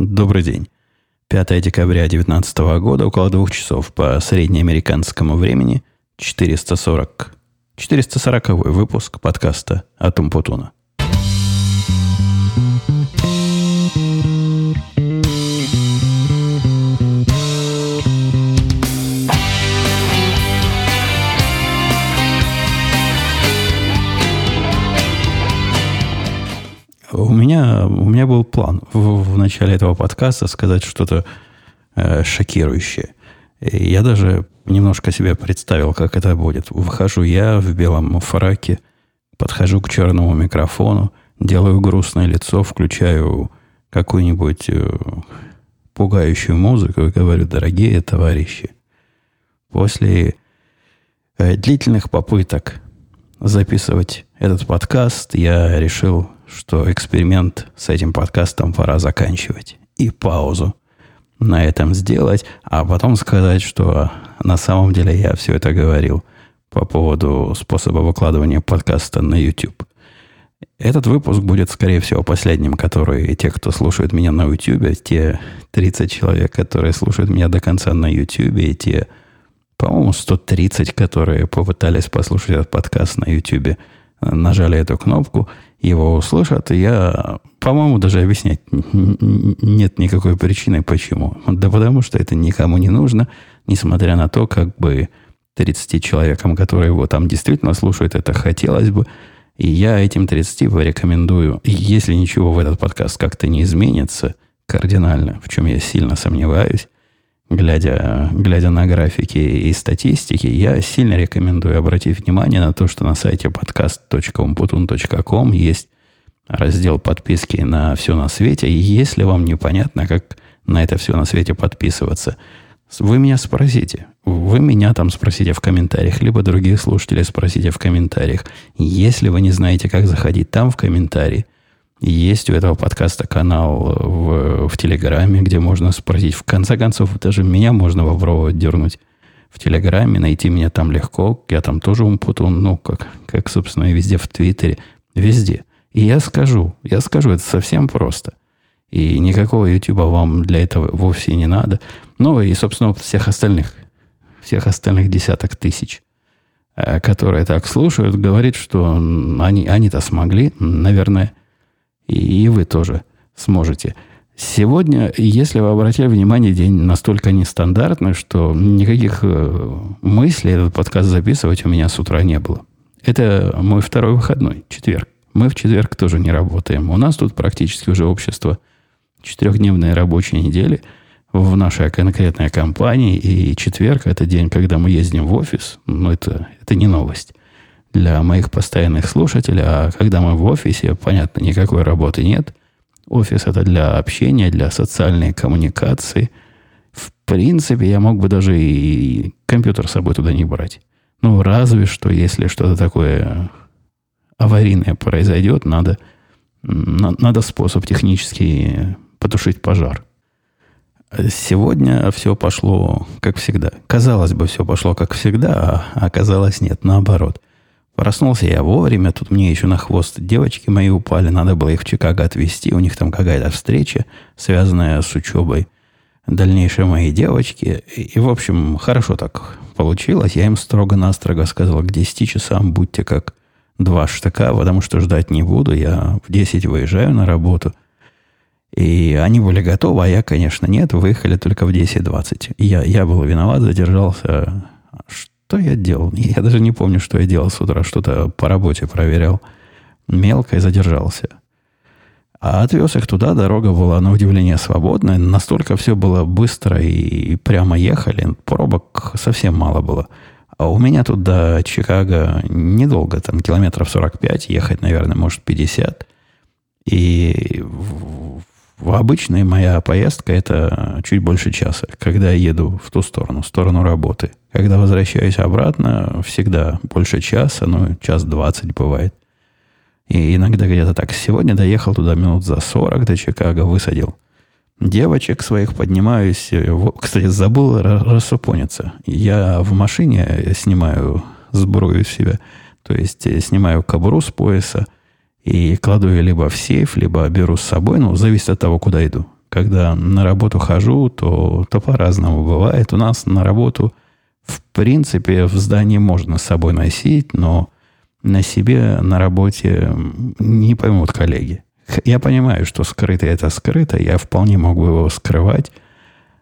Добрый день. 5 декабря 2019 года, около двух часов по среднеамериканскому времени, 440, 440 выпуск подкаста «Атум Путуна». У меня, у меня был план в, в начале этого подкаста сказать что-то э, шокирующее. И я даже немножко себе представил, как это будет. Выхожу я в белом фраке, подхожу к черному микрофону, делаю грустное лицо, включаю какую-нибудь э, пугающую музыку и говорю, дорогие товарищи, после э, длительных попыток записывать этот подкаст, я решил что эксперимент с этим подкастом пора заканчивать. И паузу на этом сделать, а потом сказать, что на самом деле я все это говорил по поводу способа выкладывания подкаста на YouTube. Этот выпуск будет, скорее всего, последним, который те, кто слушает меня на YouTube, те 30 человек, которые слушают меня до конца на YouTube, и те, по-моему, 130, которые попытались послушать этот подкаст на YouTube, нажали эту кнопку – его услышат, и я, по-моему, даже объяснять нет никакой причины, почему. Да потому что это никому не нужно, несмотря на то, как бы 30 человекам, которые его там действительно слушают, это хотелось бы. И я этим 30 порекомендую, если ничего в этот подкаст как-то не изменится кардинально, в чем я сильно сомневаюсь, глядя, глядя на графики и статистики, я сильно рекомендую обратить внимание на то, что на сайте podcast.umputun.com есть раздел подписки на все на свете. И если вам непонятно, как на это все на свете подписываться, вы меня спросите. Вы меня там спросите в комментариях, либо других слушателей спросите в комментариях. Если вы не знаете, как заходить там в комментарии – есть у этого подкаста канал в, в Телеграме, где можно спросить. В конце концов, даже меня можно попробовать дернуть в Телеграме, найти меня там легко. Я там тоже умпутун, ну, как, как, собственно, и везде в Твиттере. Везде. И я скажу, я скажу, это совсем просто. И никакого Ютуба вам для этого вовсе не надо. Ну, и, собственно, всех остальных, всех остальных десяток тысяч, э, которые так слушают, говорит, что они, они-то смогли, наверное, и вы тоже сможете. Сегодня, если вы обратили внимание, день настолько нестандартный, что никаких э, мыслей этот подкаст записывать у меня с утра не было. Это мой второй выходной, четверг. Мы в четверг тоже не работаем. У нас тут практически уже общество четырехдневной рабочей недели в нашей конкретной компании. И четверг – это день, когда мы ездим в офис. Но это, это не новость для моих постоянных слушателей, а когда мы в офисе, понятно, никакой работы нет. Офис это для общения, для социальной коммуникации. В принципе, я мог бы даже и компьютер с собой туда не брать. Ну, разве что, если что-то такое аварийное произойдет, надо, надо способ технический потушить пожар. Сегодня все пошло как всегда. Казалось бы, все пошло как всегда, а оказалось нет, наоборот. Проснулся я вовремя, тут мне еще на хвост девочки мои упали, надо было их в Чикаго отвезти, у них там какая-то встреча, связанная с учебой дальнейшей моей девочки. И, и, в общем, хорошо так получилось. Я им строго-настрого сказал, к 10 часам будьте как два штыка, потому что ждать не буду. Я в 10 выезжаю на работу. И они были готовы, а я, конечно, нет. Выехали только в 10.20. Я, я был виноват, задержался. Что я делал? Я даже не помню, что я делал с утра. Что-то по работе проверял. Мелко и задержался. А отвез их туда, дорога была на удивление свободная. Настолько все было быстро и прямо ехали. Пробок совсем мало было. А у меня тут до Чикаго недолго, там километров 45, ехать, наверное, может 50. И в обычной моя поездка это чуть больше часа, когда я еду в ту сторону, в сторону работы. Когда возвращаюсь обратно, всегда больше часа, ну, час двадцать бывает. И иногда где-то так. Сегодня доехал туда минут за сорок до Чикаго, высадил девочек своих, поднимаюсь. Кстати, забыл рассупониться. Я в машине снимаю сбрую себя, то есть э, снимаю кобуру с пояса, и кладу ее либо в сейф, либо беру с собой, ну, зависит от того, куда иду. Когда на работу хожу, то, то по-разному бывает. У нас на работу, в принципе, в здании можно с собой носить, но на себе на работе не поймут коллеги. Я понимаю, что скрыто это скрыто, я вполне могу его скрывать,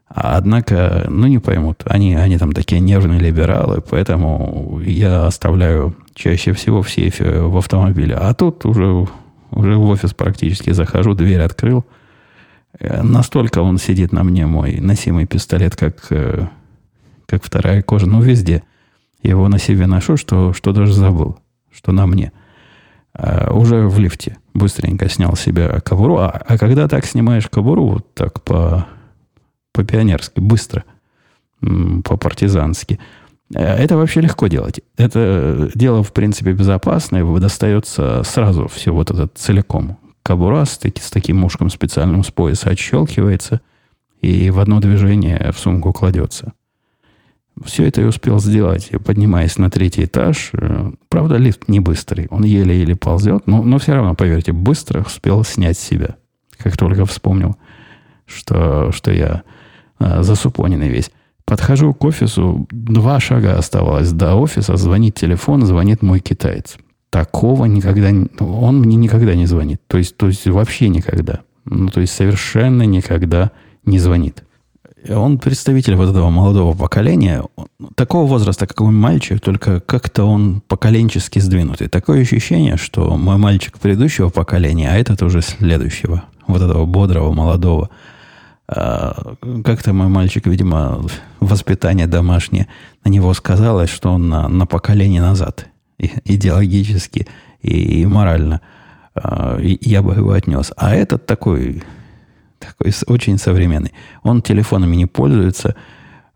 однако, ну, не поймут. Они, они там такие нервные либералы, поэтому я оставляю чаще всего в сейфе в автомобиле. А тут уже, уже в офис практически захожу, дверь открыл. Э, настолько он сидит на мне, мой носимый пистолет, как, э, как вторая кожа. Ну, везде. Его на себе ношу, что, что даже забыл, что на мне – а, уже в лифте быстренько снял себе кобуру. А, а когда так снимаешь кобуру, вот так по, по-пионерски, быстро, по-партизански, э, это вообще легко делать. Это дело, в принципе, безопасное. Достается сразу все вот это целиком. Кобура с, с таким ушком специальным с пояса отщелкивается и в одно движение в сумку кладется. Все это я успел сделать, поднимаясь на третий этаж. Э, правда, лифт не быстрый. Он еле-еле ползет, но, но все равно, поверьте, быстро успел снять себя. Как только вспомнил, что, что я а, засупоненный весь. Подхожу к офису, два шага оставалось до офиса, звонит телефон, звонит мой китаец. Такого никогда, он мне никогда не звонит. То есть, то есть вообще никогда. Ну, то есть совершенно никогда не звонит он представитель вот этого молодого поколения, такого возраста, как мой мальчик, только как-то он поколенчески сдвинутый. Такое ощущение, что мой мальчик предыдущего поколения, а этот уже следующего, вот этого бодрого, молодого. А, как-то мой мальчик, видимо, воспитание домашнее на него сказалось, что он на, на поколение назад и, идеологически и, и морально. А, и я бы его отнес. А этот такой такой очень современный. Он телефонами не пользуется.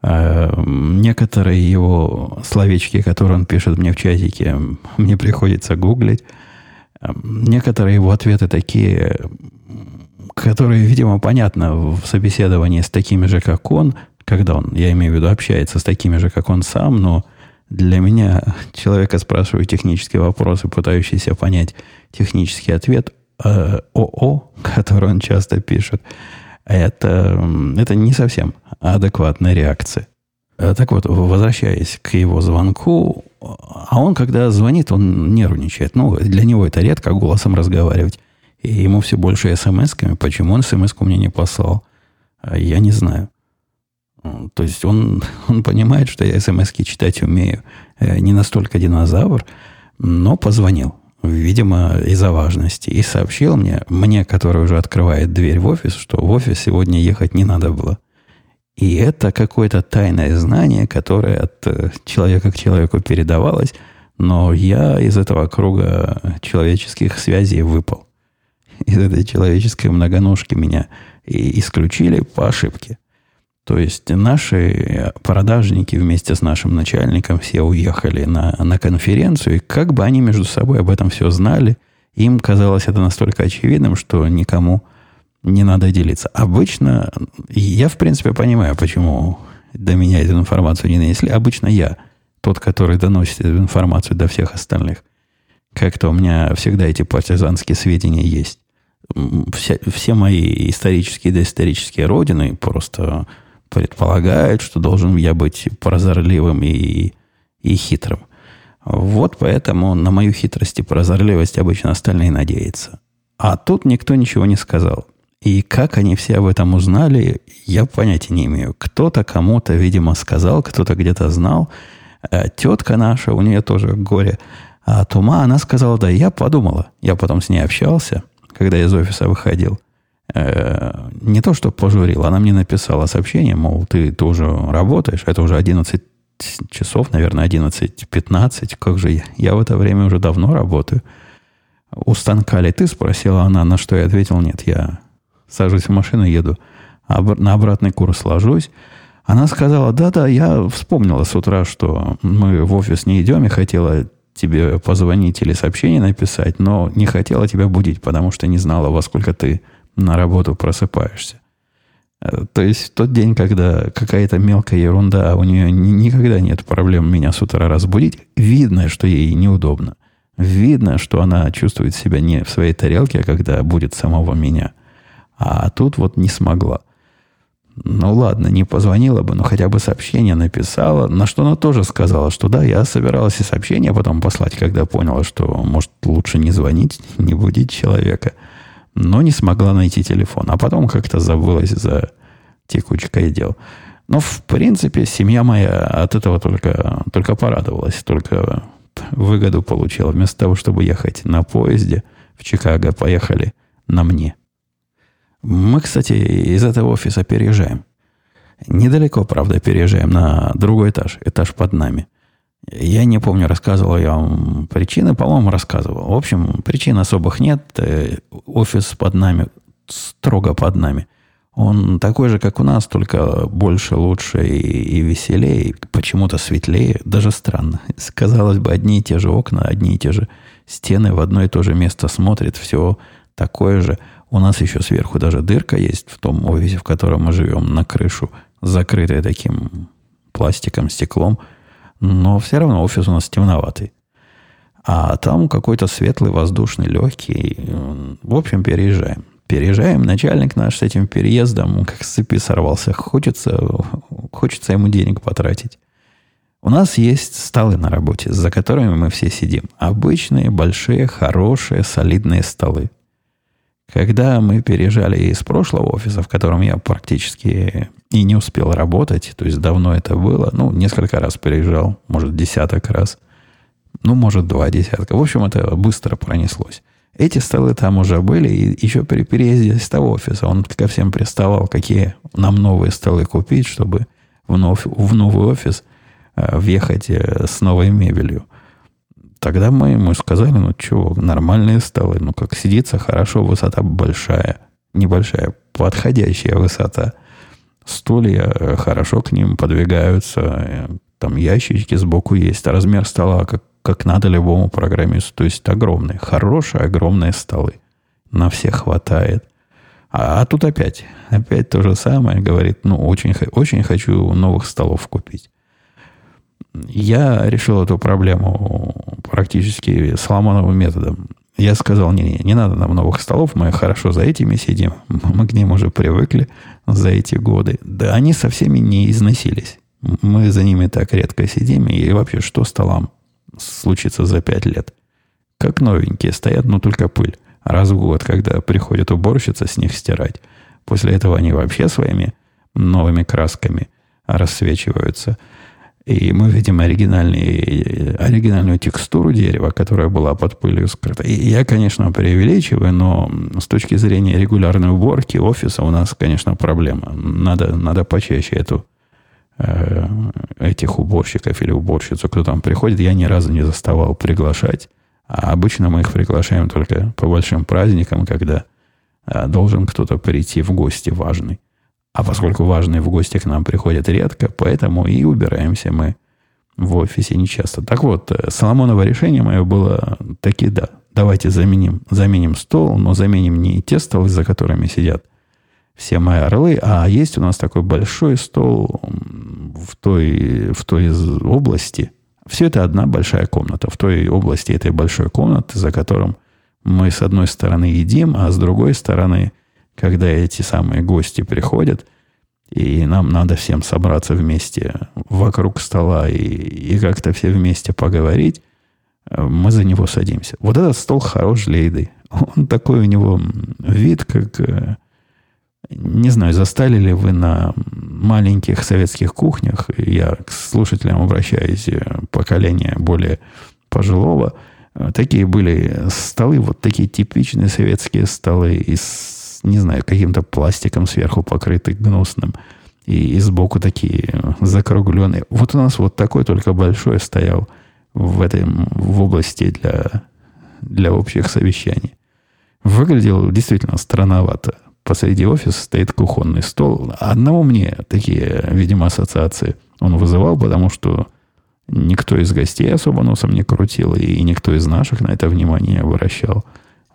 А, некоторые его словечки, которые он пишет мне в чатике, мне приходится гуглить. А, некоторые его ответы такие, которые, видимо, понятно в собеседовании с такими же, как он, когда он, я имею в виду, общается с такими же, как он сам, но для меня человека спрашиваю технические вопросы, пытающийся понять технический ответ, э, ОО, который он часто пишет, это, это не совсем адекватная реакция. Э, так вот, возвращаясь к его звонку, а он, когда звонит, он нервничает. Ну, для него это редко голосом разговаривать. И ему все больше смс-ками. Почему он смс-ку мне не послал? А я не знаю. То есть он, он понимает, что я смс читать умею. Э, не настолько динозавр, но позвонил видимо, из-за важности, и сообщил мне, мне, который уже открывает дверь в офис, что в офис сегодня ехать не надо было. И это какое-то тайное знание, которое от э, человека к человеку передавалось, но я из этого круга человеческих связей выпал. Из этой человеческой многоножки меня исключили по ошибке. То есть наши продажники вместе с нашим начальником все уехали на, на конференцию, и как бы они между собой об этом все знали, им казалось это настолько очевидным, что никому не надо делиться. Обычно, я в принципе понимаю, почему до меня эту информацию не нанесли. Обычно я тот, который доносит эту информацию до всех остальных. Как-то у меня всегда эти партизанские сведения есть. Все, все мои исторические и доисторические родины просто предполагают, что должен я быть прозорливым и, и хитрым. Вот поэтому на мою хитрость и прозорливость обычно остальные надеются. А тут никто ничего не сказал. И как они все об этом узнали, я понятия не имею. Кто-то кому-то, видимо, сказал, кто-то где-то знал. А тетка наша, у нее тоже горе от ума, она сказала, да, я подумала. Я потом с ней общался, когда из офиса выходил – Э, не то, что пожурила, она мне написала сообщение, мол, ты, уже работаешь, это уже 11 часов, наверное, 11-15, как же я? Я в это время уже давно работаю. У станка ли ты, спросила она, на что я ответил, нет, я сажусь в машину, еду, на обратный курс ложусь. Она сказала, да-да, я вспомнила с утра, что мы в офис не идем, я хотела тебе позвонить или сообщение написать, но не хотела тебя будить, потому что не знала, во сколько ты на работу просыпаешься. Э, то есть тот день, когда какая-то мелкая ерунда, а у нее никогда нет проблем меня с утра разбудить, видно, что ей неудобно. Видно, что она чувствует себя не в своей тарелке, а когда будет самого меня. А тут вот не смогла. Ну ладно, не позвонила бы, но хотя бы сообщение написала. На что она тоже сказала, что да, я собиралась и сообщение потом послать, когда поняла, что может лучше не звонить, не будить человека. Но не смогла найти телефон. А потом как-то забылась за текучкой дел. Но, в принципе, семья моя от этого только, только порадовалась, только выгоду получила. Вместо того, чтобы ехать на поезде в Чикаго, поехали на мне. Мы, кстати, из этого офиса переезжаем. Недалеко, правда, переезжаем на другой этаж, этаж под нами. Я не помню, рассказывал я вам причины, по-моему, рассказывал. В общем, причин особых нет. Э, офис под нами, строго под нами. Он такой же, как у нас, только больше, лучше и, и веселее, почему-то светлее. Даже странно. Казалось бы, одни и те же окна, одни и те же стены в одно и то же место смотрят. Все такое же. У нас еще сверху даже дырка есть в том офисе, в котором мы живем, на крышу, закрытая таким пластиком, стеклом. Но все равно офис у нас темноватый. А там какой-то светлый, воздушный, легкий. В общем, переезжаем. Переезжаем. Начальник наш с этим переездом как с цепи сорвался. Хочется, хочется ему денег потратить. У нас есть столы на работе, за которыми мы все сидим. Обычные, большие, хорошие, солидные столы. Когда мы переезжали из прошлого офиса, в котором я практически и не успел работать, то есть давно это было, ну, несколько раз переезжал, может, десяток раз, ну, может, два десятка. В общем, это быстро пронеслось. Эти столы там уже были, и еще при переезде из того офиса он ко всем приставал, какие нам новые столы купить, чтобы в, нов, в новый офис э, въехать э, с новой мебелью. Тогда мы ему сказали, ну чего, нормальные столы, ну как сидится хорошо, высота большая, небольшая, подходящая высота. Стулья э, хорошо к ним подвигаются, э, там ящички сбоку есть, размер стола как, как надо любому программисту, то есть огромные, хорошие огромные столы. На всех хватает. А, а тут опять, опять то же самое, говорит, ну очень, очень хочу новых столов купить. Я решил эту проблему практически Соломоновым методом. Я сказал, не, не, не надо нам новых столов, мы хорошо за этими сидим, мы к ним уже привыкли за эти годы. Да они со всеми не износились. Мы за ними так редко сидим, и вообще, что столам случится за пять лет? Как новенькие стоят, но только пыль. Раз в год, когда приходит уборщица с них стирать. После этого они вообще своими новыми красками рассвечиваются – и мы видим оригинальную текстуру дерева, которая была под пылью скрыта. И я, конечно, преувеличиваю, но с точки зрения регулярной уборки офиса у нас, конечно, проблема. Надо, надо почаще эту, э, этих уборщиков или уборщицу, кто там приходит, я ни разу не заставал приглашать. А обычно мы их приглашаем только по большим праздникам, когда э, должен кто-то прийти в гости важный. А поскольку важные в гости к нам приходят редко, поэтому и убираемся мы в офисе нечасто. Так вот, э, Соломоново решение мое было таки да. Давайте заменим, заменим стол, но заменим не те столы, за которыми сидят все мои орлы, а есть у нас такой большой стол в той, в той области. Все это одна большая комната. В той области этой большой комнаты, за которым мы с одной стороны едим, а с другой стороны когда эти самые гости приходят, и нам надо всем собраться вместе вокруг стола и, и как-то все вместе поговорить, мы за него садимся. Вот этот стол хорош для еды. Он такой у него вид, как... Э, не знаю, застали ли вы на маленьких советских кухнях, я к слушателям обращаюсь, э, поколение более пожилого, такие были столы, вот такие типичные советские столы из не знаю, каким-то пластиком сверху покрытый гнусным. И, и сбоку такие закругленные. Вот у нас вот такой только большой стоял в, этом, в области для, для общих совещаний. Выглядел действительно странновато. Посреди офиса стоит кухонный стол. Одного мне такие, видимо, ассоциации он вызывал, потому что никто из гостей особо носом не крутил, и никто из наших на это внимание не обращал.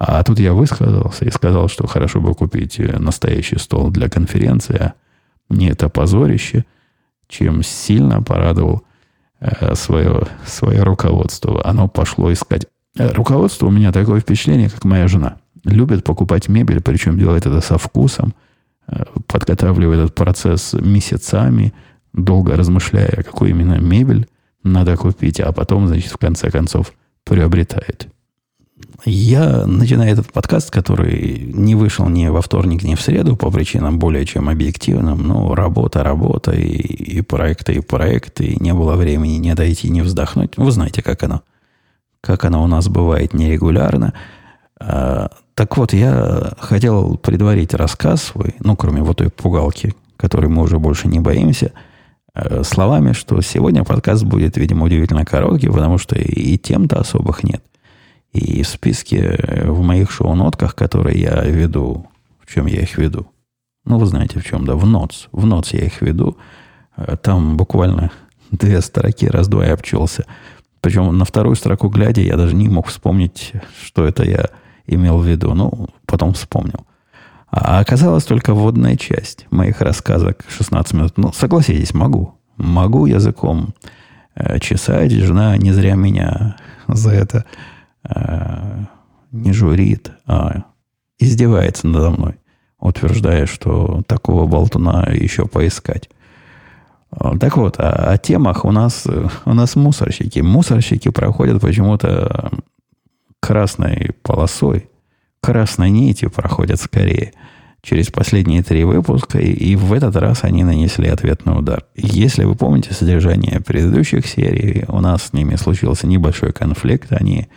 А тут я высказался и сказал, что хорошо бы купить настоящий стол для конференции. А не это позорище, чем сильно порадовал э, свое, свое руководство. Оно пошло искать. Руководство у меня такое впечатление, как моя жена. любит покупать мебель, причем делает это со вкусом, э, подготавливает этот процесс месяцами, долго размышляя, какую именно мебель надо купить, а потом, значит, в конце концов приобретает. Я начинаю этот подкаст, который не вышел ни во вторник, ни в среду по причинам более чем объективным. Ну, работа, работа, и, и проекты, и проекты, и не было времени не дойти, не вздохнуть. Вы знаете, как оно. Как оно у нас бывает нерегулярно. А, так вот, я хотел предварить рассказ свой, ну, кроме вот той пугалки, которой мы уже больше не боимся, э, словами, что сегодня подкаст будет, видимо, удивительно короткий, потому что и тем-то особых нет – и в списке э, в моих шоу-нотках, которые я веду, в чем я их веду? Ну, вы знаете, в чем, да, в ноц. В ноц я их веду. Э, там буквально две строки, раз-два я обчелся. Причем на вторую строку глядя, я даже не мог вспомнить, что это я имел в виду. Ну, потом вспомнил. А оказалась только вводная часть моих рассказок 16 минут. Ну, согласитесь, могу. Могу языком э, чесать. Жена не зря меня за это Э, не журит, а издевается надо мной, утверждая, что такого болтуна еще поискать. Э, так вот, о, о темах у нас, у нас мусорщики. Мусорщики проходят почему-то красной полосой, красной нитью проходят скорее через последние три выпуска, и в этот раз они нанесли ответный удар. Если вы помните содержание предыдущих серий, у нас с ними случился небольшой конфликт, они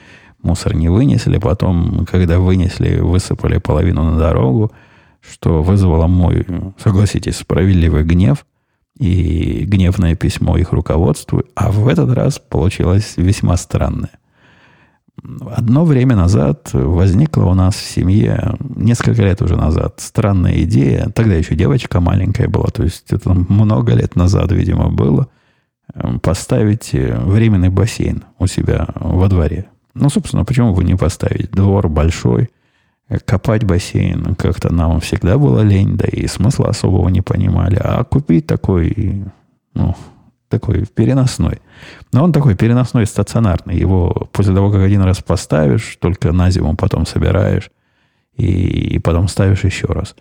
мусор не вынесли. Потом, когда вынесли, высыпали половину на дорогу, что вызвало мой, согласитесь, справедливый гнев и гневное письмо их руководству. А в этот раз получилось весьма странное. Одно время назад возникла у нас в семье, несколько лет уже назад, странная идея. Тогда еще девочка маленькая была, то есть это много лет назад, видимо, было, поставить временный бассейн у себя во дворе. Ну, собственно, почему бы не поставить? Двор большой, копать бассейн как-то нам всегда было лень, да и смысла особого не понимали. А купить такой, ну, такой переносной. Но он такой переносной, стационарный. Его после того, как один раз поставишь, только на зиму потом собираешь и потом ставишь еще раз.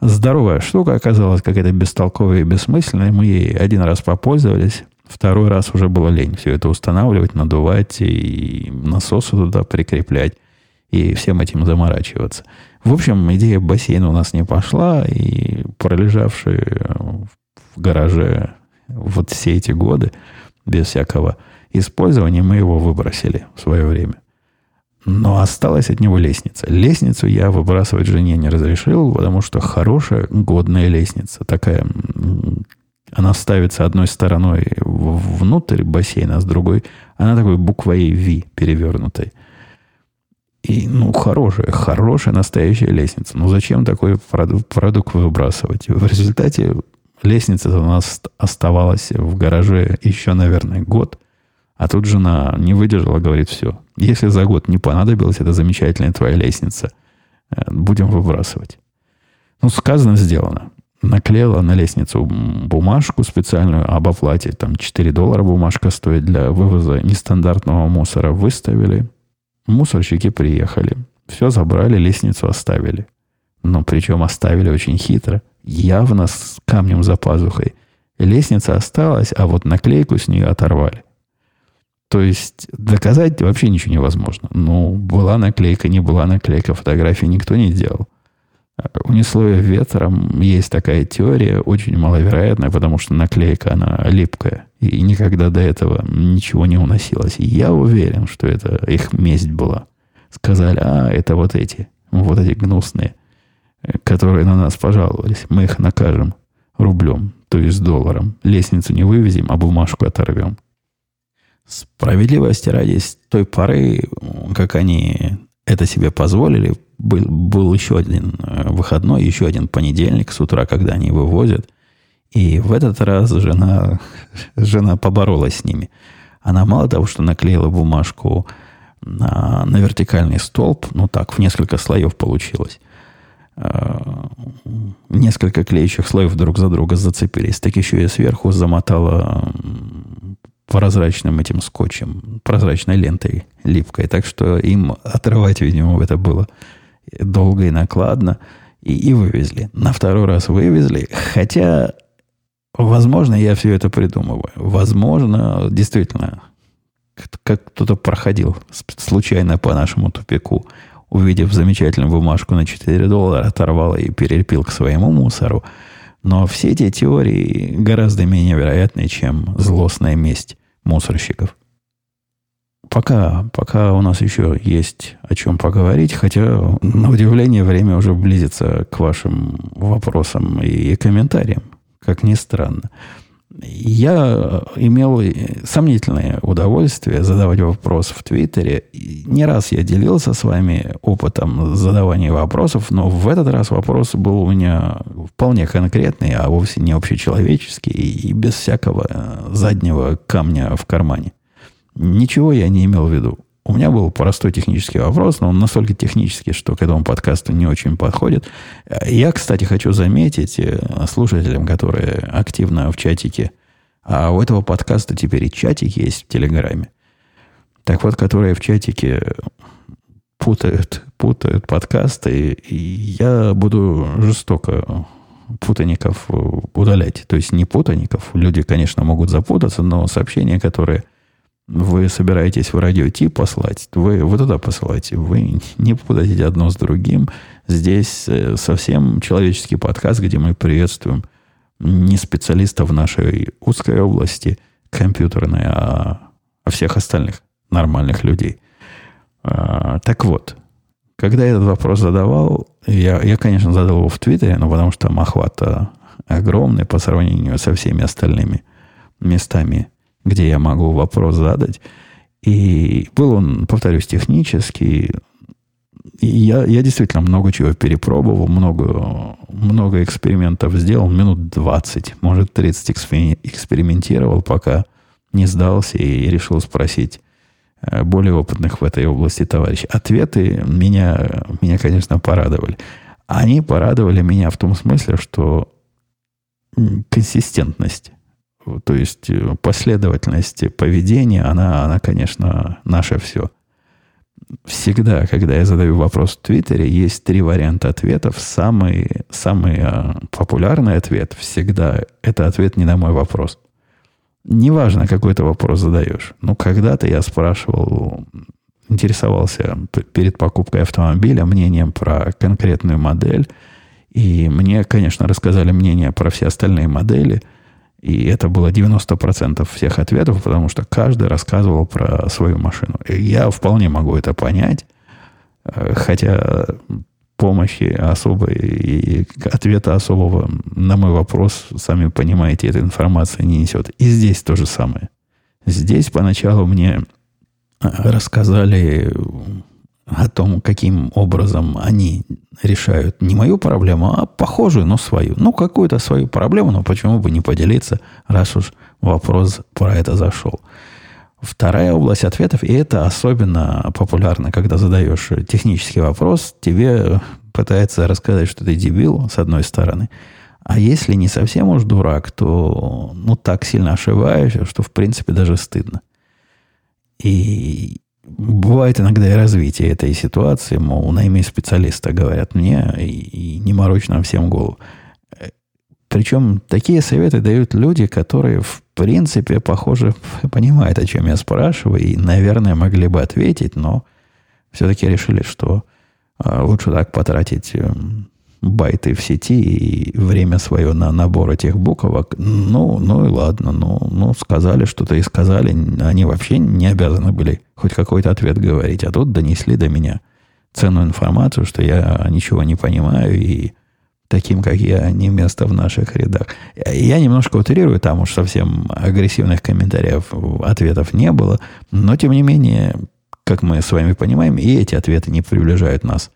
Здоровая штука оказалась какая-то бестолковая и бессмысленная. Мы ей один раз попользовались, Второй раз уже было лень все это устанавливать, надувать и насосы туда прикреплять и всем этим заморачиваться. В общем, идея бассейна у нас не пошла, и пролежавшие в гараже вот все эти годы без всякого использования мы его выбросили в свое время. Но осталась от него лестница. Лестницу я выбрасывать жене не разрешил, потому что хорошая, годная лестница. Такая она ставится одной стороной внутрь бассейна, а с другой она такой буквой V перевернутой. И, ну, хорошая, хорошая настоящая лестница. Ну, зачем такой продукт, продукт выбрасывать? В результате лестница у нас оставалась в гараже еще, наверное, год. А тут жена не выдержала, говорит, все. Если за год не понадобилась эта замечательная твоя лестница, э, будем выбрасывать. Ну, сказано, сделано наклеила на лестницу бумажку специальную об оплате. Там 4 доллара бумажка стоит для вывоза нестандартного мусора. Выставили. Мусорщики приехали. Все забрали, лестницу оставили. Но причем оставили очень хитро. Явно с камнем за пазухой. Лестница осталась, а вот наклейку с нее оторвали. То есть доказать вообще ничего невозможно. Ну, была наклейка, не была наклейка, фотографии никто не делал унесло ее ветром. Есть такая теория, очень маловероятная, потому что наклейка, она липкая. И никогда до этого ничего не уносилось. И я уверен, что это их месть была. Сказали, а, это вот эти, вот эти гнусные, которые на нас пожаловались. Мы их накажем рублем, то есть долларом. Лестницу не вывезем, а бумажку оторвем. Справедливости ради, с той поры, как они это себе позволили, был, был еще один э, выходной, еще один понедельник с утра, когда они вывозят. И в этот раз жена, жена поборолась с ними. Она мало того, что наклеила бумажку на, на вертикальный столб, ну так, в несколько слоев получилось. Э, несколько клеящих слоев друг за друга зацепились. Так еще и сверху замотала прозрачным этим скотчем, прозрачной лентой липкой. Так что им отрывать, видимо, это было долго и накладно, и, и вывезли. На второй раз вывезли, хотя, возможно, я все это придумываю. Возможно, действительно, как кто-то проходил случайно по нашему тупику, увидев замечательную бумажку на 4 доллара, оторвал и перелепил к своему мусору. Но все эти теории гораздо менее вероятны, чем злостная месть мусорщиков. Пока, пока у нас еще есть о чем поговорить, хотя, на удивление, время уже близится к вашим вопросам и комментариям, как ни странно. Я имел сомнительное удовольствие задавать вопрос в Твиттере. Не раз я делился с вами опытом задавания вопросов, но в этот раз вопрос был у меня вполне конкретный, а вовсе не общечеловеческий и без всякого заднего камня в кармане. Ничего я не имел в виду. У меня был простой технический вопрос, но он настолько технический, что к этому подкасту не очень подходит. Я, кстати, хочу заметить э, слушателям, которые активно в чатике, а у этого подкаста теперь и чатик есть в Телеграме. Так вот, которые в чатике путают, путают подкасты, и я буду жестоко путаников удалять. То есть не путаников, люди, конечно, могут запутаться, но сообщения, которые вы собираетесь в радио Ти послать, вы, вы туда посылайте. Вы не путайте одно с другим. Здесь э, совсем человеческий подкаст, где мы приветствуем не специалистов нашей узкой области компьютерной, а, а всех остальных нормальных людей. А, так вот, когда я этот вопрос задавал, я, я, конечно, задал его в Твиттере, но потому что там охват огромный по сравнению со всеми остальными местами где я могу вопрос задать. И был он, повторюсь, технический. И я, я действительно много чего перепробовал, много, много экспериментов сделал, минут 20, может 30 экспериментировал, пока не сдался и решил спросить э, более опытных в этой области товарищей. Ответы меня, меня, конечно, порадовали. Они порадовали меня в том смысле, что консистентность то есть э, последовательность поведения, она, она, конечно, наше все. Всегда, когда я задаю вопрос в Твиттере, есть три варианта ответов. Самый, самый э, популярный ответ всегда – это ответ не на мой вопрос. Неважно, какой ты вопрос задаешь. Ну, когда-то я спрашивал, интересовался перед покупкой автомобиля мнением про конкретную модель. И мне, конечно, рассказали мнение про все остальные модели – и это было 90% всех ответов, потому что каждый рассказывал про свою машину. И я вполне могу это понять, э, хотя помощи особой и ответа особого на мой вопрос, сами понимаете, эта информация не несет. И здесь то же самое. Здесь поначалу мне э, рассказали о том, каким образом они решают не мою проблему, а похожую, но свою. Ну, какую-то свою проблему, но почему бы не поделиться, раз уж вопрос про это зашел. Вторая область ответов, и это особенно популярно, когда задаешь технический вопрос, тебе пытается рассказать, что ты дебил, с одной стороны. А если не совсем уж дурак, то ну так сильно ошибаешься, что в принципе даже стыдно. И бывает иногда и развитие этой ситуации, мол, найми специалиста, говорят мне, и, и не морочь нам всем голову. Причем такие советы дают люди, которые, в принципе, похоже, понимают, о чем я спрашиваю, и, наверное, могли бы ответить, но все-таки решили, что а, лучше так потратить эм, байты в сети и время свое на набор этих буквок. Ну, ну и ладно, ну, ну сказали что-то и сказали. Они вообще не обязаны были хоть какой-то ответ говорить. А тут донесли до меня ценную информацию, что я ничего не понимаю и таким, как я, не место в наших рядах. Я немножко утрирую, там уж совсем агрессивных комментариев, ответов не было, но, тем не менее, как мы с вами понимаем, и эти ответы не приближают нас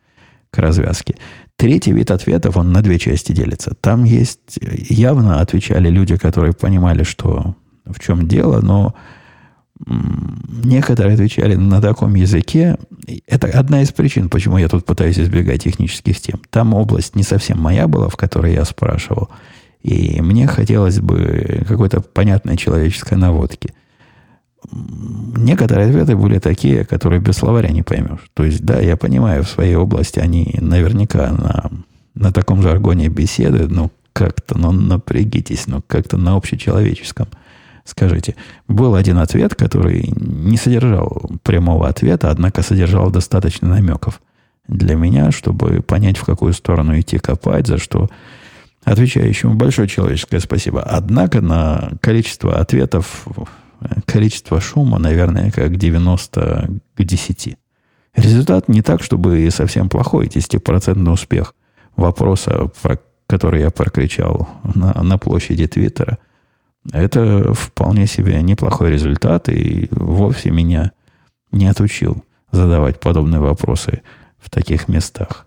к развязке. Третий вид ответов, он на две части делится. Там есть, явно отвечали люди, которые понимали, что в чем дело, но некоторые отвечали на таком языке. Это одна из причин, почему я тут пытаюсь избегать технических тем. Там область не совсем моя была, в которой я спрашивал. И мне хотелось бы какой-то понятной человеческой наводки. Некоторые ответы были такие, которые без словаря не поймешь. То есть, да, я понимаю, в своей области они наверняка на, на таком жаргоне беседуют, но как-то, ну, напрягитесь, ну, как-то на общечеловеческом. Скажите, был один ответ, который не содержал прямого ответа, однако содержал достаточно намеков для меня, чтобы понять, в какую сторону идти копать, за что отвечающему большое человеческое спасибо. Однако на количество ответов, количество шума, наверное, как 90 к 10. Результат не так, чтобы совсем плохой, 10% успех вопроса, про который я прокричал на, на площади Твиттера. Это вполне себе неплохой результат и вовсе меня не отучил задавать подобные вопросы в таких местах.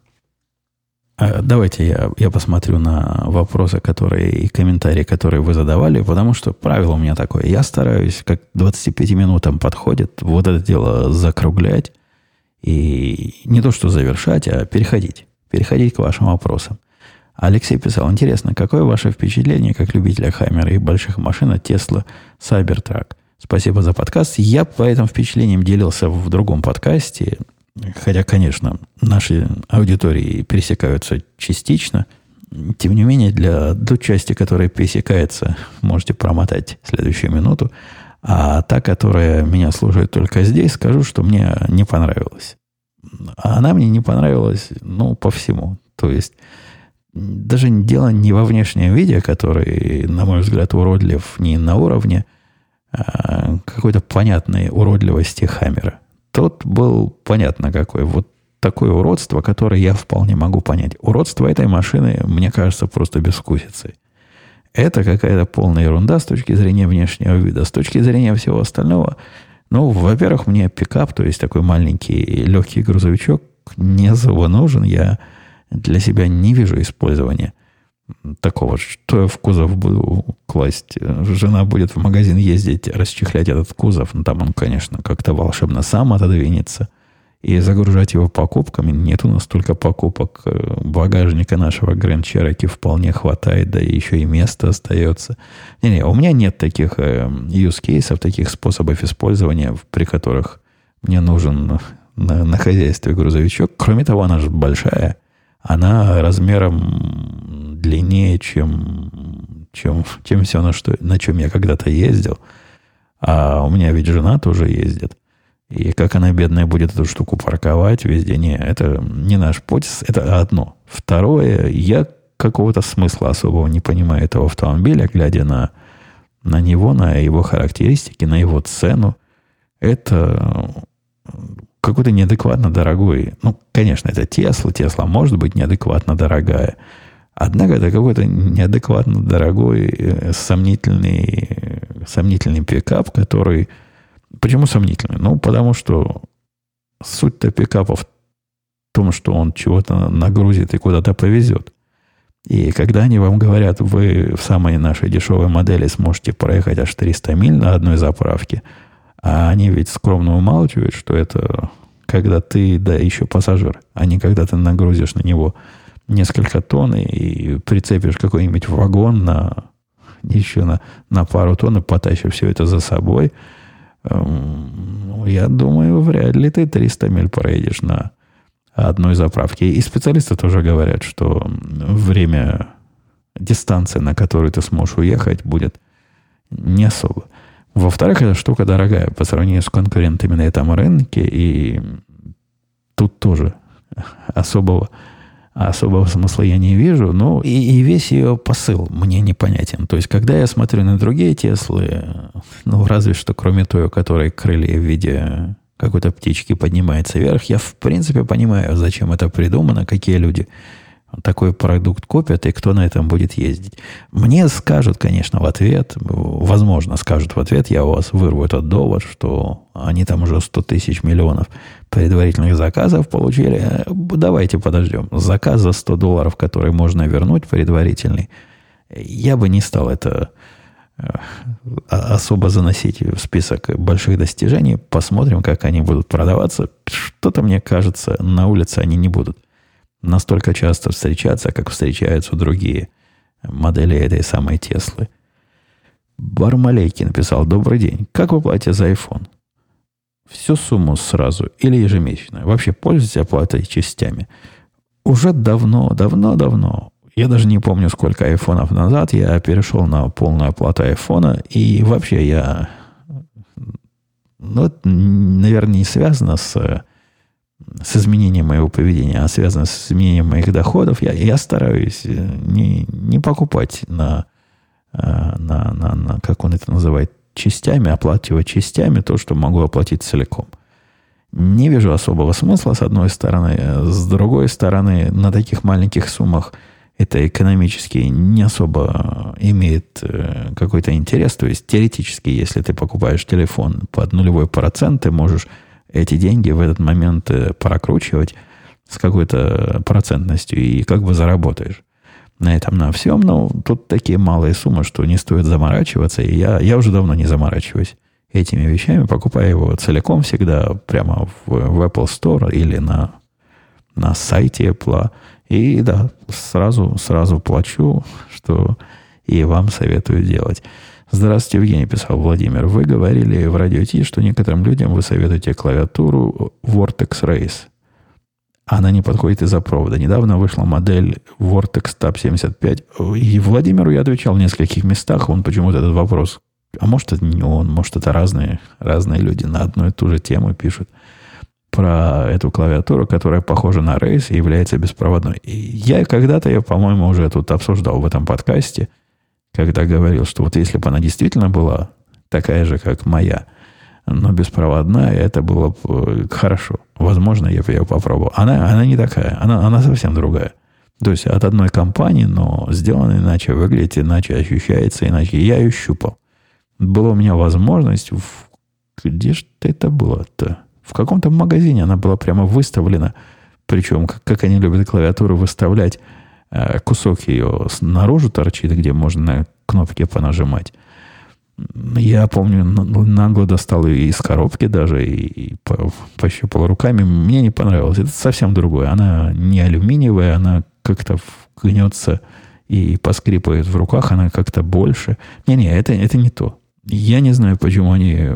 А давайте я, я посмотрю на вопросы, которые и комментарии, которые вы задавали, потому что правило у меня такое. Я стараюсь, как 25 минутам подходит, вот это дело закруглять и не то что завершать, а переходить. Переходить к вашим вопросам. Алексей писал, интересно, какое ваше впечатление как любителя Хаммера и больших машин от Tesla Cybertruck? Спасибо за подкаст. Я по этим впечатлениям делился в другом подкасте. Хотя, конечно, наши аудитории пересекаются частично. Тем не менее, для той части, которая пересекается, можете промотать следующую минуту. А та, которая меня слушает только здесь, скажу, что мне не понравилось. А она мне не понравилась, ну, по всему. То есть, даже дело не во внешнем виде, который, на мой взгляд, уродлив не на уровне а какой-то понятной уродливости Хаммера тот был понятно какой. Вот такое уродство, которое я вполне могу понять. Уродство этой машины, мне кажется, просто бескусицей. Это какая-то полная ерунда с точки зрения внешнего вида. С точки зрения всего остального, ну, во-первых, мне пикап, то есть такой маленький легкий грузовичок, не особо нужен. Я для себя не вижу использования такого, что я в кузов буду класть. Жена будет в магазин ездить, расчехлять этот кузов. Ну, там он, конечно, как-то волшебно сам отодвинется. И загружать его покупками. Нет у нас столько покупок. Багажника нашего Grand Cherokee вполне хватает, да и еще и место остается. Не-не, у меня нет таких э, use cases, таких способов использования, при которых мне нужен на, на хозяйстве грузовичок. Кроме того, она же большая. Она размером длиннее, чем, чем, чем все, на, что, на чем я когда-то ездил. А у меня ведь жена тоже ездит. И как она, бедная, будет эту штуку парковать везде? Не, это не наш путь. Это одно. Второе, я какого-то смысла особого не понимаю этого автомобиля, глядя на, на него, на его характеристики, на его цену. Это какой-то неадекватно дорогой. Ну, конечно, это Тесла. Тесла может быть неадекватно дорогая. Однако это какой-то неадекватно дорогой, э, сомнительный, сомнительный пикап, который... Почему сомнительный? Ну, потому что суть-то пикапа в том, что он чего-то нагрузит и куда-то повезет. И когда они вам говорят, вы в самой нашей дешевой модели сможете проехать аж 300 миль на одной заправке, а они ведь скромно умалчивают, что это когда ты, да, еще пассажир, а не когда ты нагрузишь на него несколько тонн и прицепишь какой-нибудь вагон на еще на, на пару тонн и потащишь все это за собой, эм, я думаю, вряд ли ты 300 миль проедешь на одной заправке. И специалисты тоже говорят, что время, дистанции, на которую ты сможешь уехать, будет не особо. Во-вторых, эта штука дорогая по сравнению с конкурентами на этом рынке, и тут тоже особого особого смысла я не вижу, но и, и весь ее посыл мне непонятен. То есть, когда я смотрю на другие Теслы, ну, разве что кроме той, у которой крылья в виде какой-то птички поднимается вверх, я в принципе понимаю, зачем это придумано, какие люди такой продукт купят и кто на этом будет ездить. Мне скажут, конечно, в ответ, возможно, скажут в ответ, я у вас вырву этот довод, что они там уже 100 тысяч миллионов предварительных заказов получили. Давайте подождем. Заказ за 100 долларов, который можно вернуть предварительный, я бы не стал это э, особо заносить в список больших достижений. Посмотрим, как они будут продаваться. Что-то, мне кажется, на улице они не будут настолько часто встречаться, как встречаются другие модели этой самой Теслы. Бармалейки написал, добрый день. Как вы платите за iPhone? Всю сумму сразу или ежемесячно? Вообще пользуетесь оплатой частями? Уже давно, давно, давно, я даже не помню, сколько айфонов назад я перешел на полную оплату айфона, и вообще я... Ну, это, наверное, не связано с, с изменением моего поведения, а связано с изменением моих доходов. Я, я стараюсь не, не покупать на, на, на, на, как он это называет, частями, оплачивать частями то, что могу оплатить целиком. Не вижу особого смысла, с одной стороны. С другой стороны, на таких маленьких суммах это экономически не особо имеет э, какой-то интерес. То есть, теоретически, если ты покупаешь телефон под нулевой процент, ты можешь эти деньги в этот момент э, прокручивать с какой-то процентностью и как бы заработаешь на этом, на всем. Но тут такие малые суммы, что не стоит заморачиваться. И я, я уже давно не заморачиваюсь этими вещами, покупаю его целиком всегда прямо в, в Apple Store или на, на сайте Apple. И да, сразу, сразу плачу, что и вам советую делать. Здравствуйте, Евгений, писал Владимир. Вы говорили в радио Ти, что некоторым людям вы советуете клавиатуру Vortex Race. Она не подходит из-за провода. Недавно вышла модель Vortex Tab 75. И Владимиру я отвечал в нескольких местах. Он почему-то этот вопрос а может, это не он, может, это разные, разные люди на одну и ту же тему пишут про эту клавиатуру, которая похожа на Race и является беспроводной. И я когда-то ее, по-моему, уже тут обсуждал в этом подкасте, когда говорил, что вот если бы она действительно была такая же, как моя, но беспроводная, это было бы э, хорошо. Возможно, я бы ее попробовал. Она, она не такая, она, она совсем другая. То есть от одной компании, но сделана иначе, выглядит иначе, ощущается иначе. Я ее щупал была у меня возможность, в, где же это было-то? В каком-то магазине она была прямо выставлена. Причем, как, как они любят клавиатуру выставлять, кусок ее снаружи торчит, где можно на кнопки понажимать. Я помню, нагло достал ее из коробки даже и, и по, пощупал руками. Мне не понравилось. Это совсем другое. Она не алюминиевая, она как-то гнется и поскрипывает в руках, она как-то больше. Не-не, это, это не то. Я не знаю, почему они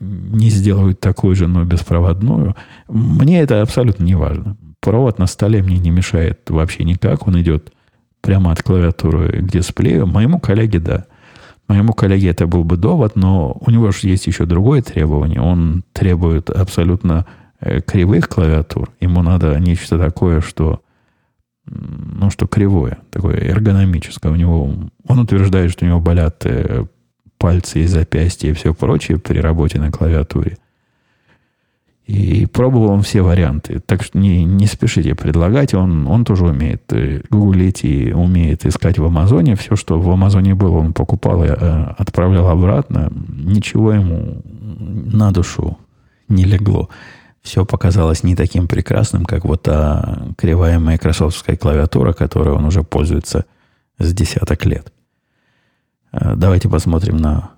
не сделают такую же, но беспроводную. Мне это абсолютно не важно. Провод на столе мне не мешает вообще никак. Он идет прямо от клавиатуры к дисплею. Моему коллеге, да. Моему коллеге это был бы довод, но у него же есть еще другое требование. Он требует абсолютно э, кривых клавиатур. Ему надо нечто такое, что ну, что кривое, такое эргономическое. У него, он утверждает, что у него болят э, пальцы и запястья и все прочее при работе на клавиатуре. И пробовал он все варианты. Так что не, не спешите предлагать. Он, он тоже умеет э, гуглить и умеет искать в Амазоне. Все, что в Амазоне было, он покупал и э, отправлял обратно. Ничего ему на душу не легло. Все показалось не таким прекрасным, как вот та кривая майкрософтская клавиатура, которой он уже пользуется с десяток лет. Э, давайте посмотрим на...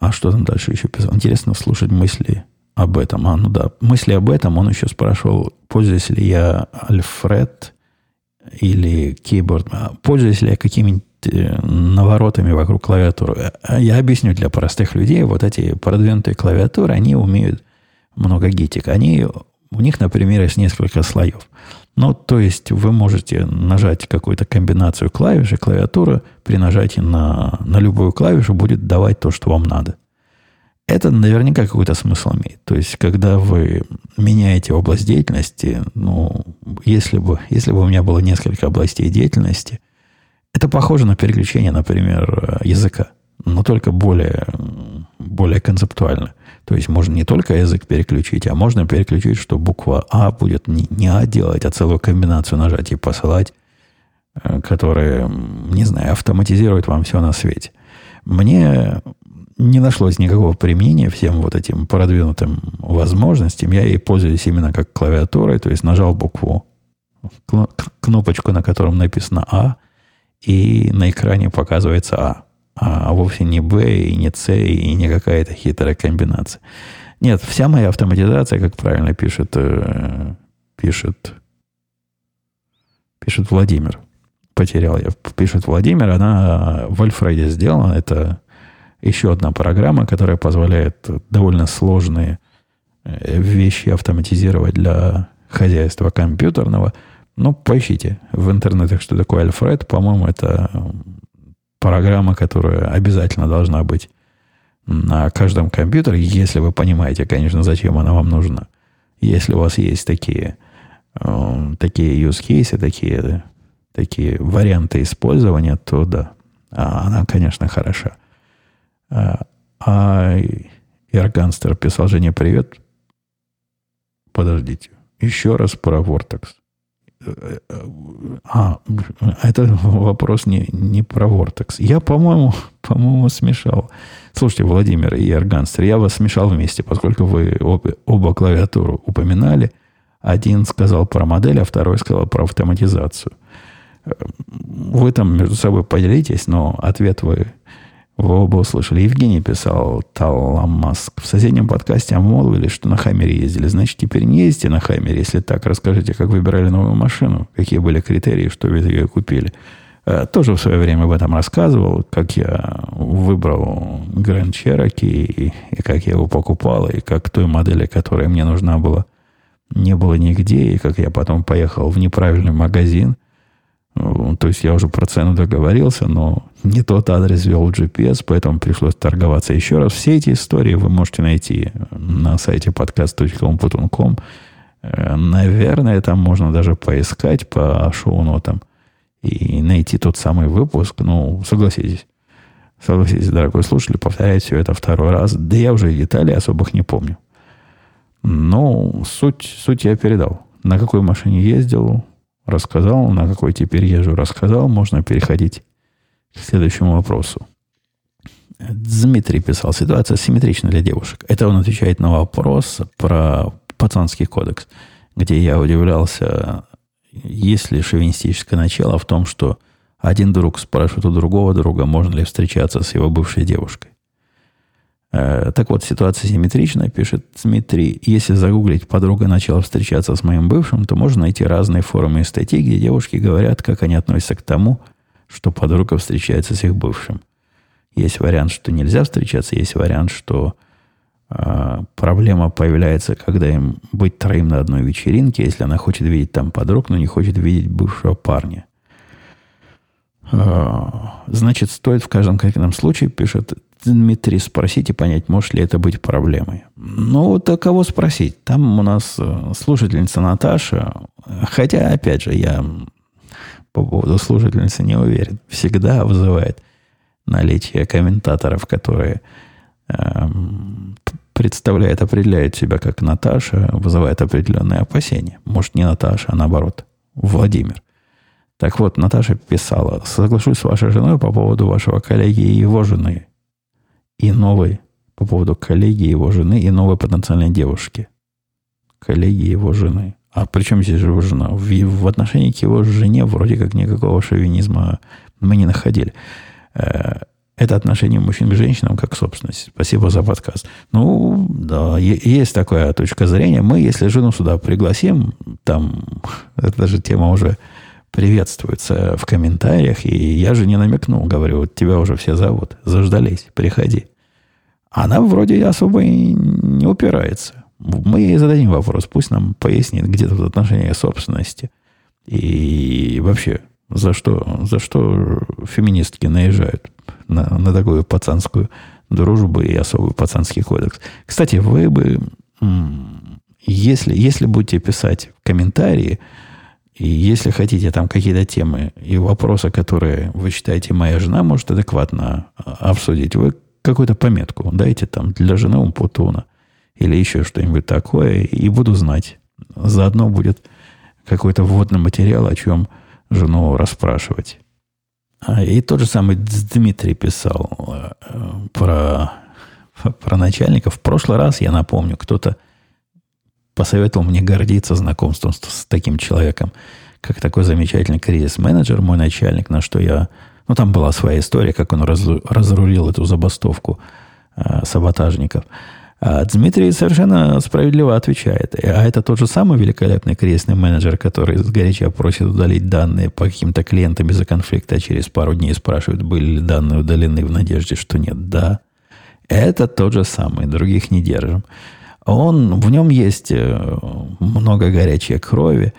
А что там дальше еще писал? Интересно слушать мысли об этом. А, ну да, мысли об этом. Он еще спрашивал, пользуюсь ли я Альфред или Keyboard. А, пользуюсь ли я какими-нибудь э, наворотами вокруг клавиатуры. А я объясню для простых людей. Вот эти продвинутые клавиатуры, они умеют много гитик. Они, у них, например, есть несколько слоев. Ну, то есть вы можете нажать какую-то комбинацию клавиш, и клавиатура при нажатии на, на любую клавишу будет давать то, что вам надо. Это наверняка какой-то смысл имеет. То есть, когда вы меняете область деятельности, ну, если бы, если бы у меня было несколько областей деятельности, это похоже на переключение, например, языка, но только более, более концептуально. То есть можно не только язык переключить, а можно переключить, что буква А будет не, не А делать, а целую комбинацию нажать и посылать, э, которая, не знаю, автоматизирует вам все на свете. Мне не нашлось никакого применения всем вот этим продвинутым возможностям. Я ей пользуюсь именно как клавиатурой, то есть нажал букву, кнопочку, на котором написано А, и на экране показывается А а вовсе не B, и не C, и не какая-то хитрая комбинация. Нет, вся моя автоматизация, как правильно пишет, э, пишет, пишет Владимир. Потерял я. Пишет Владимир, она в Альфреде сделана. Это еще одна программа, которая позволяет довольно сложные э, вещи автоматизировать для хозяйства компьютерного. Ну, поищите в интернете, что такое Альфред. По-моему, это программа, которая обязательно должна быть на каждом компьютере, если вы понимаете, конечно, зачем она вам нужна. Если у вас есть такие, э, такие use cases, такие, такие варианты использования, то да, а она, конечно, хороша. А, а Ирганстер писал Жене привет. Подождите. Еще раз про Vortex. А, это вопрос не, не про Vortex. Я, по-моему, по-моему, смешал. Слушайте, Владимир и Арганстер, я вас смешал вместе, поскольку вы обе, оба клавиатуру упоминали. Один сказал про модель, а второй сказал про автоматизацию. Вы там между собой поделитесь, но ответ вы вы оба услышали. Евгений писал Таламаск. В соседнем подкасте обмолвили, что на Хаммере ездили. Значит, теперь не ездите на Хаммере. Если так, расскажите, как выбирали новую машину, какие были критерии, что вы ее купили. Э, тоже в свое время об этом рассказывал, как я выбрал Grand Cherokee, и, и как я его покупал, и как той модели, которая мне нужна была, не было нигде, и как я потом поехал в неправильный магазин – то есть я уже про цену договорился, но не тот адрес ввел GPS, поэтому пришлось торговаться еще раз. Все эти истории вы можете найти на сайте podcast.com.com. Э, наверное, там можно даже поискать по шоу-нотам и найти тот самый выпуск. Ну, согласитесь. Согласитесь, дорогой слушатель, повторять все это второй раз. Да я уже деталей особых не помню. Но суть, суть я передал. На какой машине ездил, рассказал, на какой теперь езжу рассказал, можно переходить к следующему вопросу. Дмитрий писал, ситуация симметрична для девушек. Это он отвечает на вопрос про пацанский кодекс, где я удивлялся, есть ли шовинистическое начало в том, что один друг спрашивает у другого друга, можно ли встречаться с его бывшей девушкой. Э, так вот, ситуация симметричная, пишет Дмитрий. Если загуглить «подруга начала встречаться с моим бывшим», то можно найти разные форумы и статьи, где девушки говорят, как они относятся к тому, что подруга встречается с их бывшим. Есть вариант, что нельзя встречаться, есть вариант, что э, проблема появляется, когда им быть троим на одной вечеринке, если она хочет видеть там подруг, но не хочет видеть бывшего парня. Э, значит, стоит в каждом конкретном случае, пишет Дмитрий, спросить и понять, может ли это быть проблемой. Ну, вот кого спросить? Там у нас э, слушательница Наташа, хотя, опять же, я по поводу слушательницы не уверен, всегда вызывает наличие комментаторов, которые эм, представляют, определяют себя как Наташа, вызывает определенные опасения. Может, не Наташа, а наоборот, Владимир. Так вот, Наташа писала, соглашусь с вашей женой по поводу вашего коллеги и его жены и новой по поводу коллеги его жены и новой потенциальной девушки. Коллеги его жены. А при чем здесь его жена? В, в отношении к его жене вроде как никакого шовинизма мы не находили. Э, это отношение мужчин к женщинам как собственность. Спасибо за подкаст. Ну, да, есть такая точка зрения. Мы, если жену сюда пригласим, там, эта же тема уже приветствуется в комментариях, и я же не намекнул, говорю, вот тебя уже все зовут, заждались, приходи. Она вроде особо и не упирается. Мы ей зададим вопрос, пусть нам пояснит, где тут отношение собственности. И вообще, за что, за что феминистки наезжают на, на такую пацанскую дружбу и особый пацанский кодекс. Кстати, вы бы, если, если будете писать комментарии, и если хотите там какие-то темы и вопросы, которые вы считаете, моя жена может адекватно а, обсудить, вы какую-то пометку дайте там для жены Умпутуна или еще что-нибудь такое, и буду знать. Заодно будет какой-то вводный материал, о чем жену расспрашивать. А, и тот же самый Дмитрий писал э, про, про начальников. В прошлый раз, я напомню, кто-то посоветовал мне гордиться знакомством с, с таким человеком, как такой замечательный кризис-менеджер, мой начальник, на что я... Ну, там была своя история, как он раз, разрулил эту забастовку э, саботажников. А Дмитрий совершенно справедливо отвечает. А это тот же самый великолепный кризисный менеджер, который сгоряча просит удалить данные по каким-то клиентам из-за конфликта, а через пару дней спрашивает, были ли данные удалены в надежде, что нет. Да. Это тот же самый, других не держим. Он, в нем есть э, много горячей крови,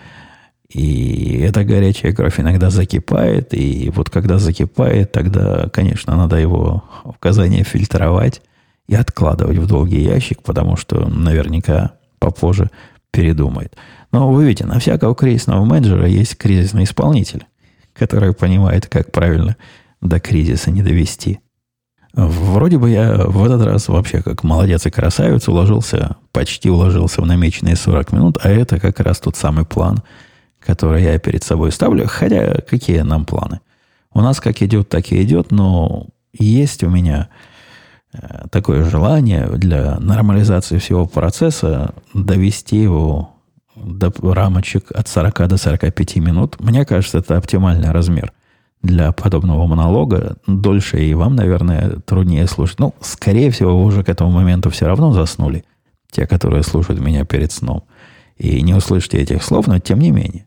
и эта горячая кровь иногда закипает, и вот когда закипает, тогда, конечно, надо его указания фильтровать и откладывать в долгий ящик, потому что наверняка попозже передумает. Но вы видите, на всякого кризисного менеджера есть кризисный исполнитель, который понимает, как правильно до кризиса не довести. Вроде бы я в этот раз вообще как молодец и красавец уложился, почти уложился в намеченные 40 минут, а это как раз тот самый план – которые я перед собой ставлю. Хотя какие нам планы? У нас как идет, так и идет, но есть у меня э, такое желание для нормализации всего процесса довести его до рамочек от 40 до 45 минут. Мне кажется, это оптимальный размер для подобного монолога. Дольше и вам, наверное, труднее слушать. Ну, скорее всего, вы уже к этому моменту все равно заснули. Те, которые слушают меня перед сном. И не услышите этих слов, но тем не менее.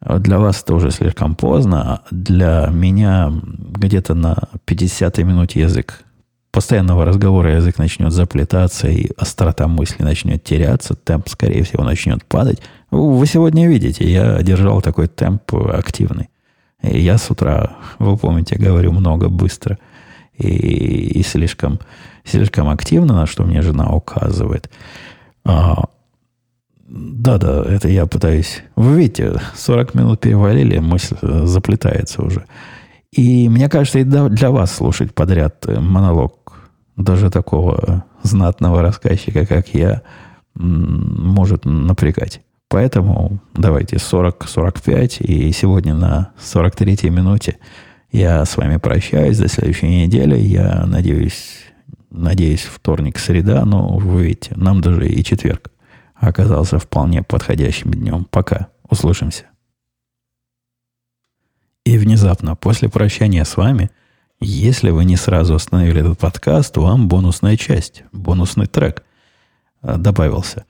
Для вас это уже слишком поздно. Для меня где-то на 50-й минуте язык постоянного разговора язык начнет заплетаться, и острота мысли начнет теряться, темп, скорее всего, начнет падать. Вы сегодня видите, я держал такой темп активный. Я с утра, вы помните, говорю много, быстро и, и слишком, слишком активно, на что мне жена указывает. А, да-да, это я пытаюсь. Вы видите, 40 минут перевалили, мысль э, заплетается уже. И мне кажется, и для вас слушать подряд э, монолог даже такого знатного рассказчика, как я, может напрягать. Поэтому давайте 40-45, и сегодня на 43-й минуте я с вами прощаюсь до следующей недели. Я надеюсь, надеюсь, вторник, среда, но вы видите, нам даже и четверг оказался вполне подходящим днем. Пока. Услышимся. И внезапно, после прощания с вами, если вы не сразу остановили этот подкаст, вам бонусная часть, бонусный трек добавился.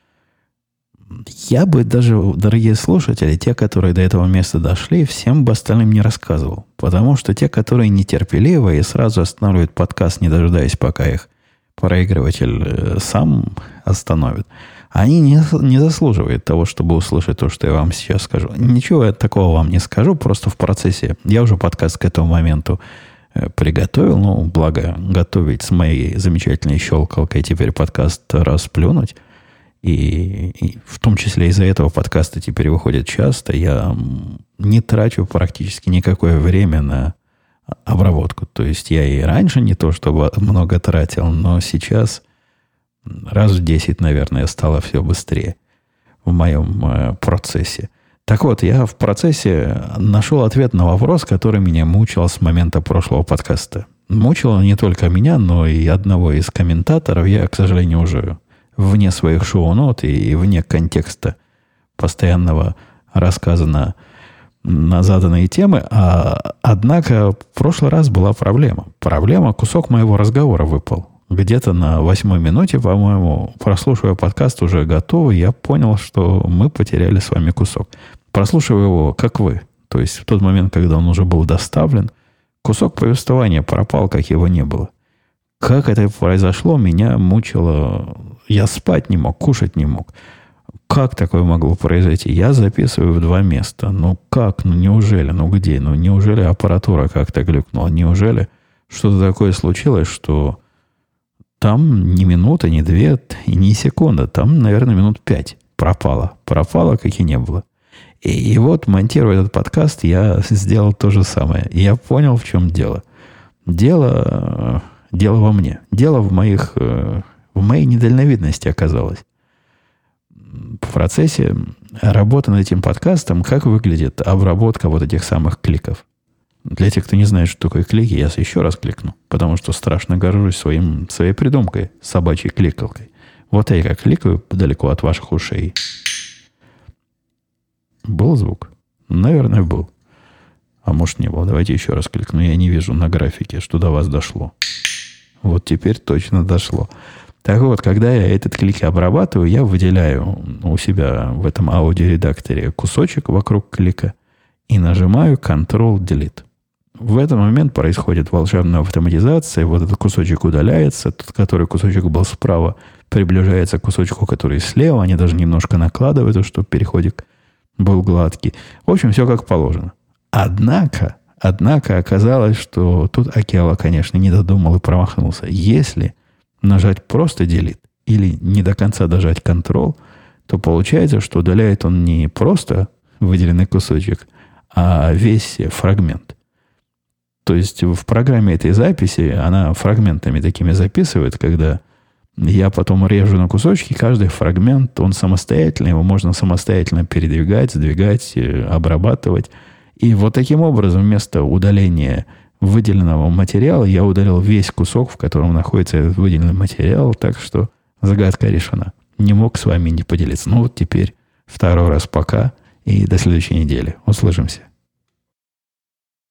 Я бы даже, дорогие слушатели, те, которые до этого места дошли, всем бы остальным не рассказывал. Потому что те, которые нетерпеливые и сразу останавливают подкаст, не дожидаясь, пока их проигрыватель э, сам остановит – они не, не заслуживают того, чтобы услышать то, что я вам сейчас скажу. Ничего я такого вам не скажу, просто в процессе. Я уже подкаст к этому моменту э, приготовил, ну, благо готовить с моей замечательной щелкалкой теперь подкаст расплюнуть. И, и в том числе из-за этого подкаста теперь выходит часто. Я не трачу практически никакое время на обработку. То есть я и раньше не то, чтобы много тратил, но сейчас раз в 10, наверное, стало все быстрее в моем э, процессе. Так вот, я в процессе нашел ответ на вопрос, который меня мучил с момента прошлого подкаста. Мучило не только меня, но и одного из комментаторов. Я, к сожалению, уже вне своих шоу-нот и вне контекста постоянного рассказа на, на заданные темы. А, однако в прошлый раз была проблема. Проблема, кусок моего разговора выпал где-то на восьмой минуте, по-моему, прослушивая подкаст уже готовый, я понял, что мы потеряли с вами кусок. Прослушивая его, как вы, то есть в тот момент, когда он уже был доставлен, кусок повествования пропал, как его не было. Как это произошло, меня мучило. Я спать не мог, кушать не мог. Как такое могло произойти? Я записываю в два места. Ну как? Ну неужели? Ну где? Ну неужели аппаратура как-то глюкнула? Неужели что-то такое случилось, что там ни минута, ни две, и ни секунда. Там, наверное, минут пять пропало. Пропало, как и не было. И, и вот, монтируя этот подкаст, я сделал то же самое. я понял, в чем дело. Дело, дело во мне. Дело в моих, в моей недальновидности оказалось. В процессе работы над этим подкастом, как выглядит обработка вот этих самых кликов. Для тех, кто не знает, что такое клики, я еще раз кликну, потому что страшно горжусь своим, своей придумкой, собачьей кликалкой. Вот я как кликаю далеко от ваших ушей. Был звук? Наверное, был. А может, не был. Давайте еще раз кликну. Я не вижу на графике, что до вас дошло. Вот теперь точно дошло. Так вот, когда я этот клик обрабатываю, я выделяю у себя в этом аудиоредакторе кусочек вокруг клика и нажимаю Ctrl-Delete. В этот момент происходит волшебная автоматизация, вот этот кусочек удаляется, тот, который кусочек был справа, приближается к кусочку, который слева, они даже немножко накладывают, чтобы переходик был гладкий. В общем, все как положено. Однако, однако оказалось, что тут Акела, конечно, не додумал и промахнулся. Если нажать просто делит или не до конца дожать Ctrl, то получается, что удаляет он не просто выделенный кусочек, а весь фрагмент. То есть в программе этой записи она фрагментами такими записывает, когда я потом режу на кусочки, каждый фрагмент, он самостоятельный, его можно самостоятельно передвигать, сдвигать, э, обрабатывать. И вот таким образом вместо удаления выделенного материала я удалил весь кусок, в котором находится этот выделенный материал, так что загадка решена. Не мог с вами не поделиться. Ну вот теперь второй раз пока и до следующей недели. Услышимся.